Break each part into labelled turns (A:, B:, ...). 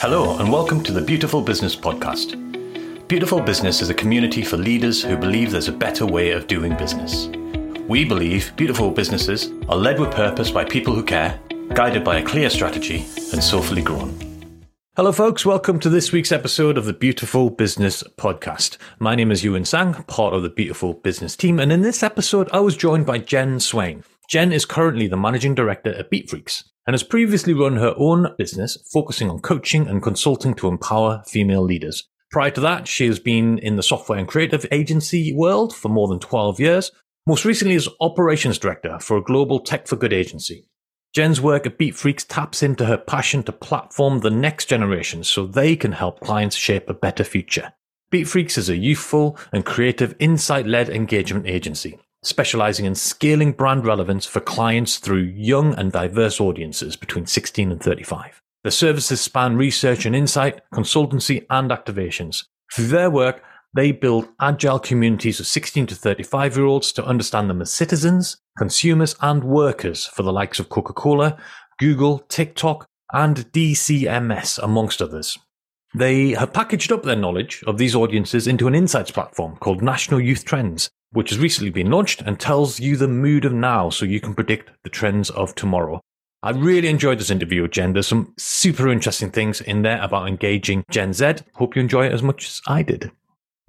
A: Hello, and welcome to the Beautiful Business Podcast. Beautiful Business is a community for leaders who believe there's a better way of doing business. We believe beautiful businesses are led with purpose by people who care, guided by a clear strategy, and soulfully grown. Hello, folks. Welcome to this week's episode of the Beautiful Business Podcast. My name is Yiuwin Tsang, part of the Beautiful Business team, and in this episode, I was joined by Jen Swain. Jen is currently the managing director at BeatFreeks and has previously run her own business focusing on coaching and consulting to empower female leaders. Prior to that, she has been in the software and creative agency world for more than 12 years, most recently as operations director for a global tech for good agency. Jen's work at BeatFreeks taps into her passion to platform the next generation so they can help clients shape a better future. BeatFreeks is a youthful and creative insight led engagement agency specializing in scaling brand relevance for clients through young and diverse audiences between 16 and 35. The services span research and insight, consultancy, and activations. Through their work, they build agile communities of 16 to 35 year olds to understand them as citizens, consumers, and workers for the likes of Coca Cola, Google, TikTok, and DCMS, amongst others. They have packaged up their knowledge of these audiences into an insights platform called National Youth Trends which has recently been launched and tells you the mood of now so you can predict the trends of tomorrow. I really enjoyed this interview with Jen. There's some super interesting things in there about engaging Gen Z. Hope you enjoy it as much as I did.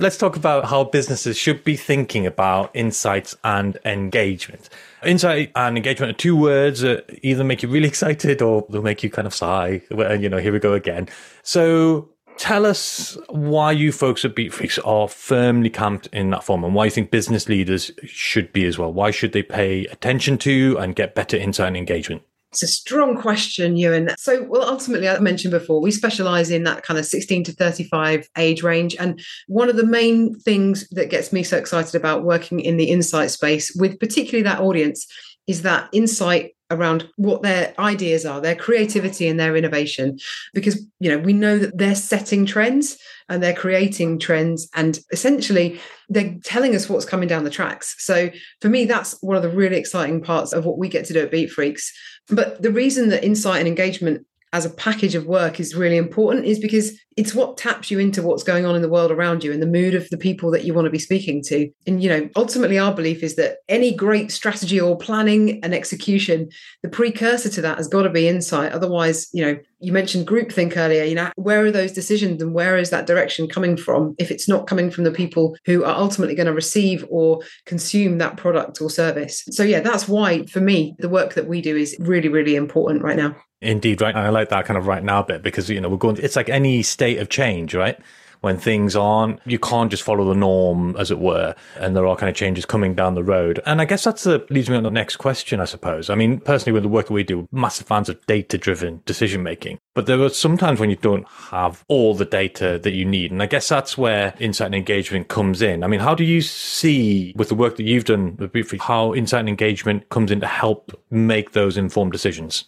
A: Let's talk about how businesses should be thinking about insights and engagement. Insight and engagement are two words that either make you really excited or they'll make you kind of sigh. And, you know, here we go again. So tell us why you folks at BeatFreeks are firmly camped in that form and why you think business leaders should be as well. Why should they pay attention to and get better insight and engagement?
B: It's a strong question, Yiuwin. So, well, ultimately, I mentioned before, we specialize in that kind of 16 to 35 age range. And one of the main things that gets me so excited about working in the insight space with particularly that audience is that insight around what their ideas are their creativity and their innovation because you know we know that they're setting trends and they're creating trends and essentially they're telling us what's coming down the tracks so for me that's one of the really exciting parts of what we get to do at Beatfreeks. but the reason that insight and engagement as a package of work is really important is because it's what taps you into what's going on in the world around you and the mood of the people that you want to be speaking to. And, you know, ultimately our belief is that any great strategy or planning and execution, the precursor to that has got to be insight. Otherwise, you know, you mentioned groupthink earlier, you know, where are those decisions and where is that direction coming from if it's not coming from the people who are ultimately going to receive or consume that product or service? So, yeah, that's why for me, the work that we do is really, really important right now.
A: Indeed, right. I like that kind of right now bit because, you know, we're going, it's like any state of change, right? When things aren't, you can't just follow the norm, as it were, and there are kind of changes coming down the road. And I guess that's the leads me on the next question, I suppose. I mean, personally, with the work that we do, massive fans of data driven decision making. But there are sometimes when you don't have all the data that you need. And I guess that's where insight and engagement comes in. I mean, how do you see with the work that you've done how insight and engagement comes in to help make those informed decisions?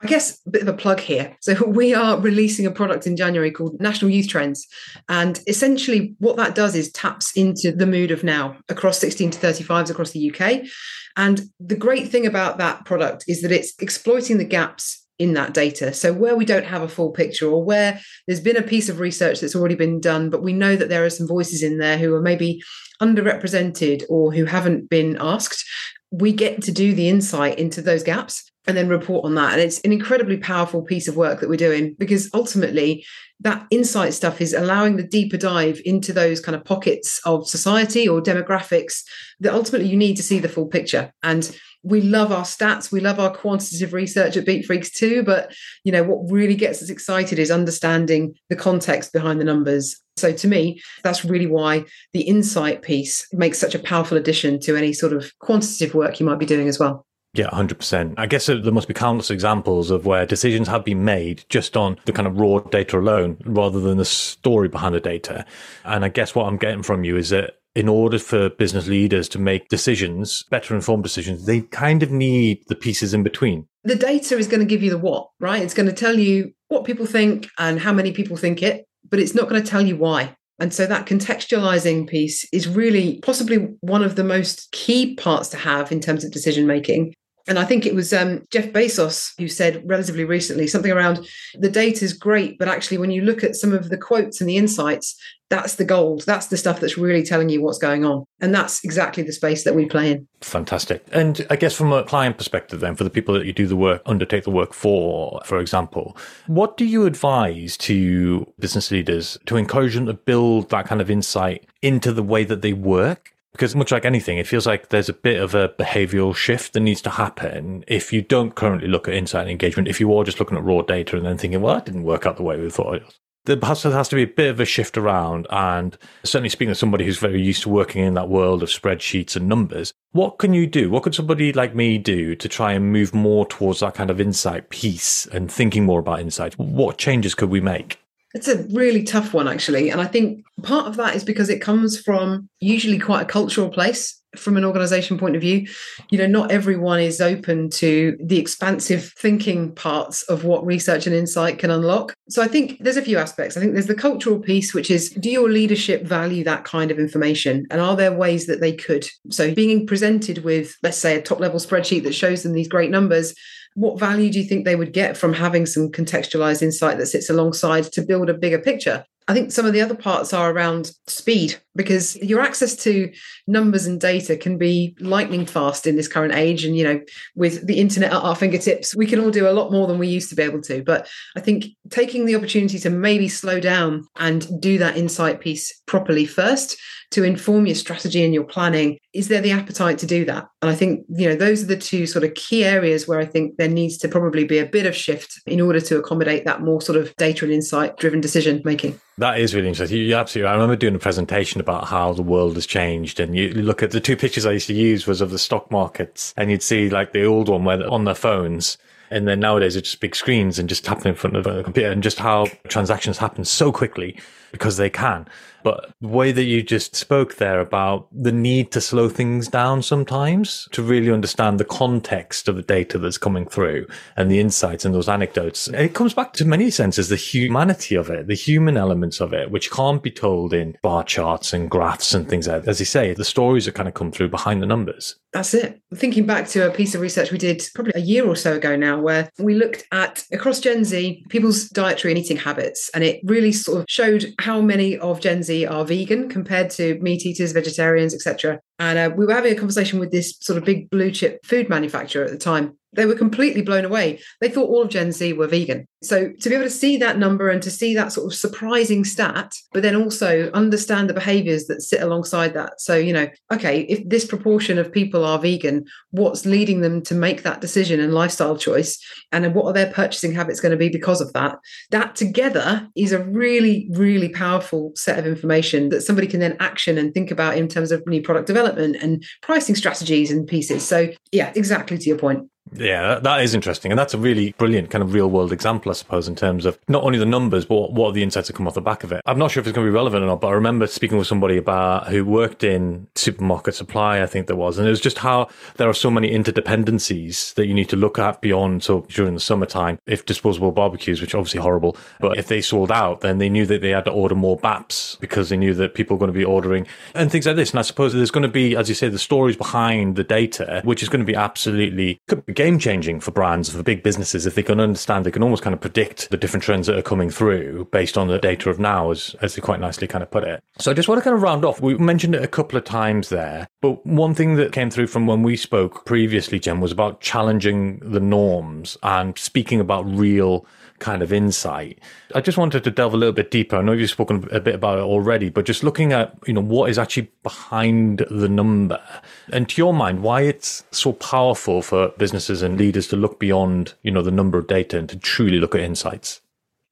B: I guess a bit of a plug here. So we are releasing a product in January called National Youth Trends. And essentially what that does is taps into the mood of now across 16 to 35s across the UK. And the great thing about that product is that it's exploiting the gaps in that data. So where we don't have a full picture or where there's been a piece of research that's already been done, but we know that there are some voices in there who are maybe underrepresented or who haven't been asked, we get to do the insight into those gaps and then report on that. And it's an incredibly powerful piece of work that we're doing because ultimately that insight stuff is allowing the deeper dive into those kind of pockets of society or demographics that ultimately you need to see the full picture. And we love our stats, we love our quantitative research at Beatfreeks too. But you know what really gets us excited is understanding the context behind the numbers. So to me, that's really why the insight piece makes such a powerful addition to any sort of quantitative work you might be doing as well.
A: Yeah, 100%. I guess there must be countless examples of where decisions have been made just on the kind of raw data alone rather than the story behind the data. And I guess what I'm getting from you is that in order for business leaders to make decisions, better informed decisions, they kind of need the pieces in between.
B: The data is going to give you the what, right? It's going to tell you what people think and how many people think it, but it's not going to tell you why. And so that contextualizing piece is really possibly one of the most key parts to have in terms of decision making And I think it was um, Jeff Bezos who said relatively recently something around the data is great, but actually, when you look at some of the quotes and the insights, that's the gold. That's the stuff that's really telling you what's going on. And that's exactly the space that we play in.
A: Fantastic. And I guess from a client perspective, then, for the people that you do the work, undertake the work for, for example, what do you advise to business leaders to encourage them to build that kind of insight into the way that they work? Because much like anything, it feels like there's a bit of a behavioral shift that needs to happen if you don't currently look at insight and engagement, if you are just looking at raw data and then thinking, well, that didn't work out the way we thought it was. There has to, has to be a bit of a shift around. And certainly speaking of somebody who's very used to working in that world of spreadsheets and numbers, what can you do? What could somebody like me do to try and move more towards that kind of insight piece and thinking more about insight? What changes could we make?
B: It's a really tough one, actually. And I think part of that is because it comes from usually quite a cultural place from an organization point of view. You know, not everyone is open to the expansive thinking parts of what research and insight can unlock. So I think there's a few aspects. I think there's the cultural piece, which is do your leadership value that kind of information? And are there ways that they could? So being presented with, let's say, a top level spreadsheet that shows them these great numbers what value do you think they would get from having some contextualized insight that sits alongside to build a bigger picture? I think some of the other parts are around speed because your access to numbers and data can be lightning fast in this current age. And, you know, with the internet at our fingertips, we can all do a lot more than we used to be able to. But I think taking the opportunity to maybe slow down and do that insight piece properly first to inform your strategy and your planning is there the appetite to do that and i think you know those are the two sort of key areas where i think there needs to probably be a bit of shift in order to accommodate that more sort of data and insight driven decision making
A: that is really interesting. You absolutely. I remember doing a presentation about how the world has changed, and you look at the two pictures I used to use was of the stock markets, and you'd see like the old one where on their phones, and then nowadays it's just big screens and just happening in front of a computer, and just how transactions happen so quickly because they can. But the way that you just spoke there about the need to slow things down sometimes to really understand the context of the data that's coming through and the insights and those anecdotes, it comes back to many senses the humanity of it, the human elements of it, which can't be told in bar charts and graphs and things like that. As you say, the stories that kind of come through behind the numbers.
B: That's it. Thinking back to a piece of research we did probably a year or so ago now, where we looked at across Gen Z people's dietary and eating habits, and it really sort of showed how many of Gen Z are vegan compared to meat eaters, vegetarians, etc. And uh, we were having a conversation with this sort of big blue chip food manufacturer at the time they were completely blown away. They thought all of Gen Z were vegan. So to be able to see that number and to see that sort of surprising stat, but then also understand the behaviors that sit alongside that. So, you know, okay, if this proportion of people are vegan, what's leading them to make that decision and lifestyle choice? And what are their purchasing habits going to be because of that? That together is a really, really powerful set of information that somebody can then action and think about in terms of new product development and pricing strategies and pieces. So, yeah, exactly to your point.
A: Yeah, that is interesting. And that's a really brilliant kind of real world example, I suppose, in terms of not only the numbers, but what are the insights that come off the back of it. I'm not sure if it's going to be relevant or not, but I remember speaking with somebody about who worked in supermarket supply, I think there was. And it was just how there are so many interdependencies that you need to look at beyond. So during the summertime, if disposable barbecues, which are obviously horrible, but if they sold out, then they knew that they had to order more BAPs because they knew that people were going to be ordering and things like this. And I suppose there's going to be, as you say, the stories behind the data, which is going to be absolutely game changing for brands, for big businesses, if they can understand, they can almost kind of predict the different trends that are coming through based on the data of now, as, as they quite nicely kind of put it. So I just want to kind of round off. We mentioned it a couple of times there, but one thing that came through from when we spoke previously, Jen, was about challenging the norms and speaking about real kind of insight. I just wanted to delve a little bit deeper. I know you've spoken a bit about it already, but just looking at, you know, what is actually behind the number and to your mind, why it's so powerful for businesses and leaders to look beyond, you know, the number of data and to truly look at insights.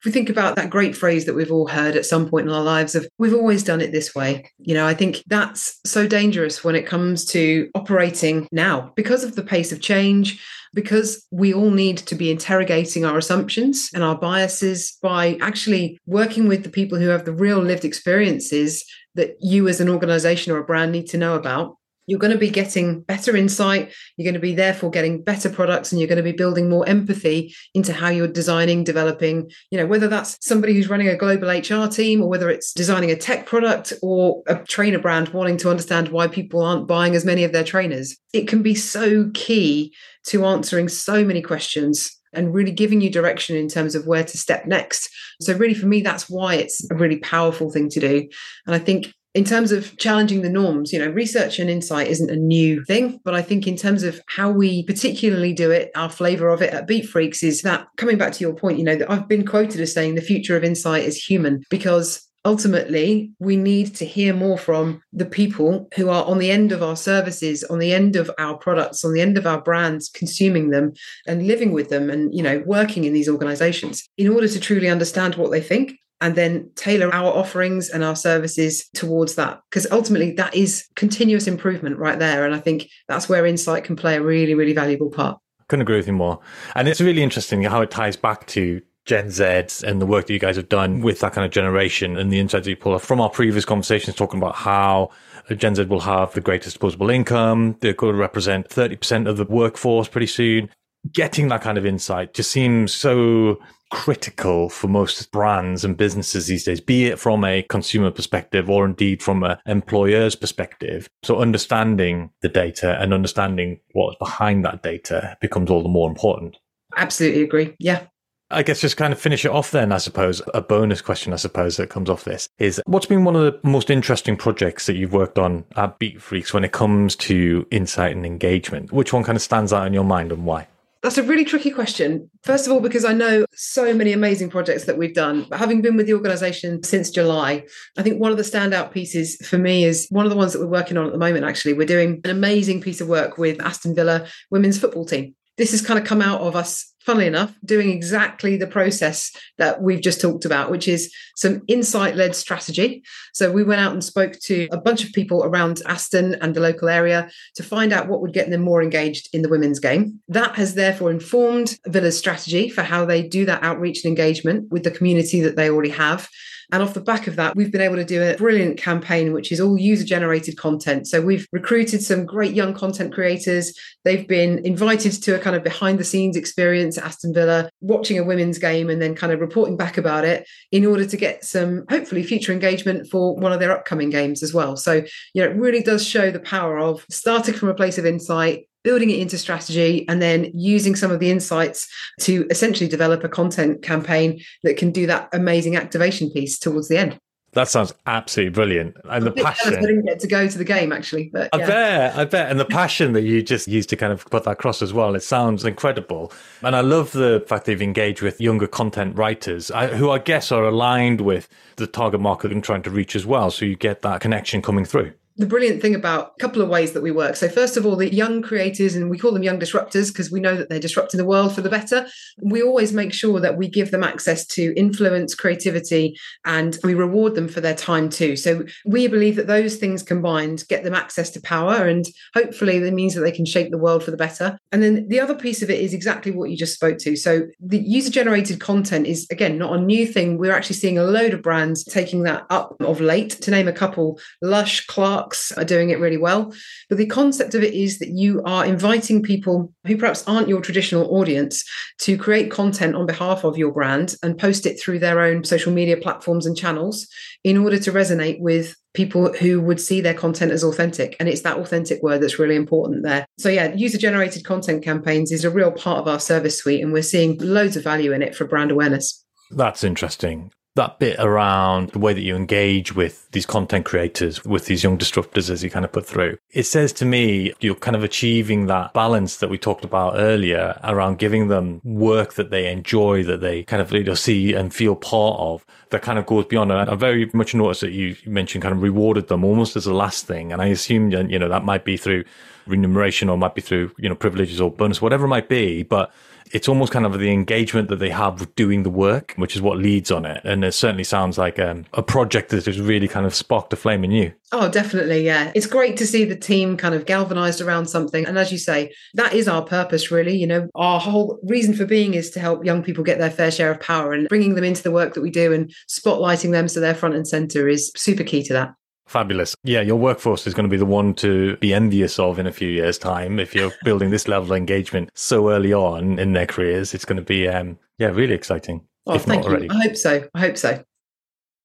B: If we think about that great phrase that we've all heard at some point in our lives of we've always done it this way, you know, I think that's so dangerous when it comes to operating now because of the pace of change, because we all need to be interrogating our assumptions and our biases by actually working with the people who have the real lived experiences that you as an organization or a brand need to know about you're going to be getting better insight. You're going to be therefore getting better products and you're going to be building more empathy into how you're designing, developing, you know, whether that's somebody who's running a global HR team or whether it's designing a tech product or a trainer brand wanting to understand why people aren't buying as many of their trainers. It can be so key to answering so many questions and really giving you direction in terms of where to step next. So, really, for me, that's why it's a really powerful thing to do. And I think in terms of challenging the norms, you know, research and insight isn't a new thing, but I think in terms of how we particularly do it, our flavor of it at Beatfreeks is that coming back to your point, you know, that I've been quoted as saying the future of insight is human because ultimately we need to hear more from the people who are on the end of our services on the end of our products on the end of our brands consuming them and living with them and you know working in these organizations in order to truly understand what they think and then tailor our offerings and our services towards that because ultimately that is continuous improvement right there and i think that's where insight can play a really really valuable part
A: couldn't agree with you more and it's really interesting how it ties back to Gen Z and the work that you guys have done with that kind of generation and the insights that you pull from our previous conversations talking about how Gen Z will have the greatest disposable income. They're going to represent 30% of the workforce pretty soon. Getting that kind of insight just seems so critical for most brands and businesses these days, be it from a consumer perspective or indeed from an employer's perspective. So understanding the data and understanding what's behind that data becomes all the more important.
B: Absolutely agree. Yeah.
A: I guess just kind of finish it off then, I suppose. A bonus question, I suppose, that comes off this is what's been one of the most interesting projects that you've worked on at Beatfreeks when it comes to insight and engagement? Which one kind of stands out in your mind and why?
B: That's a really tricky question. First of all, because I know so many amazing projects that we've done. But having been with the organization since July, I think one of the standout pieces for me is one of the ones that we're working on at the moment, actually. We're doing an amazing piece of work with Aston Villa women's football team. This has kind of come out of us funnily enough, doing exactly the process that we've just talked about, which is some insight led strategy. So we went out and spoke to a bunch of people around Aston and the local area to find out what would get them more engaged in the women's game. That has therefore informed Villa's strategy for how they do that outreach and engagement with the community that they already have. And off the back of that, we've been able to do a brilliant campaign, which is all user generated content. So we've recruited some great young content creators. They've been invited to a kind of behind the scenes experience at Aston Villa, watching a women's game and then kind of reporting back about it in order to get some hopefully future engagement for one of their upcoming games as well. So, you know, it really does show the power of starting from a place of insight, building it into strategy, and then using some of the insights to essentially develop a content campaign that can do that amazing activation piece towards the end.
A: That sounds absolutely brilliant. And the passion. I
B: didn't get to go to the game actually, but
A: yeah. I bet, I bet. And the passion that you just used to kind of put that across as well, it sounds incredible. And I love the fact that you've engaged with younger content writers who I guess are aligned with the target market and trying to reach as well. So you get that connection coming through
B: the brilliant thing about a couple of ways that we work. So, first of all, the young creators, and we call them young disruptors because we know that they're disrupting the world for the better. We always make sure that we give them access to influence, creativity, and we reward them for their time too. So, we believe that those things combined get them access to power, and hopefully, that means that they can shape the world for the better. And then the other piece of it is exactly what you just spoke to. So, the user generated content is, again, not a new thing. We're actually seeing a load of brands taking that up of late. To name a couple, Lush, Clark, are doing it really well. But the concept of it is that you are inviting people who perhaps aren't your traditional audience to create content on behalf of your brand and post it through their own social media platforms and channels in order to resonate with people who would see their content as authentic. And it's that authentic word that's really important there. So, yeah, user generated content campaigns is a real part of our service suite, and we're seeing loads of value in it for brand awareness.
A: That's interesting that bit around the way that you engage with these content creators, with these young disruptors, as you kind of put through, it says to me you're kind of achieving that balance that we talked about earlier around giving them work that they enjoy, that they kind of you know, see and feel part of, that kind of goes beyond. And I very much noticed that you mentioned kind of rewarded them almost as a last thing. And I assume, you know, that might be through remuneration or might be through, you know, privileges or bonus, whatever it might be. But it's almost kind of the engagement that they have with doing the work, which is what leads on it. And it certainly sounds like um, a project that has really kind of sparked a flame in you.
B: Oh, definitely. Yeah. It's great to see the team kind of galvanized around something. And as you say, that is our purpose, really. You know, our whole reason for being is to help young people get their fair share of power and bringing them into the work that we do and spotlighting them so they're front and center is super key to that.
A: Fabulous. Yeah, your workforce is going to be the one to be envious of in a few years' time. If you're building this level of engagement so early on in their careers, it's going to be, um, yeah, really exciting.
B: Oh, thank you. Already. I hope so. I hope so.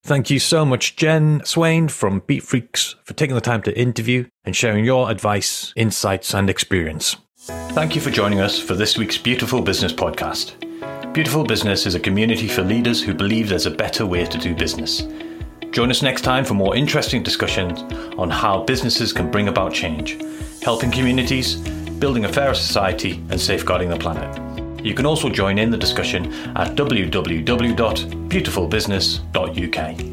A: Thank you so much, Jen Swain from Beatfreeks, for taking the time to interview and sharing your advice, insights, and experience. Thank you for joining us for this week's Beautiful Business podcast. Beautiful Business is a community for leaders who believe there's a better way to do business. Join us next time for more interesting discussions on how businesses can bring about change, helping communities, building a fairer society, and safeguarding the planet. You can also join in the discussion at www.beautifulbusiness.uk.